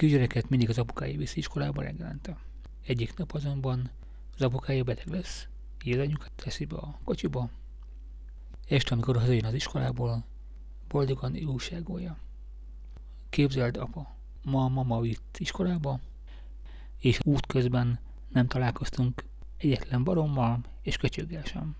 kisgyereket mindig az apukája viszi iskolába reggelente. Egyik nap azonban az apukája beteg lesz, így az anyukat teszi be a kocsiba. Este, amikor hazajön az iskolából, boldogan újságolja. Képzeld, apa, ma a mama vitt iskolába, és útközben nem találkoztunk egyetlen barommal és köcsöggel sem.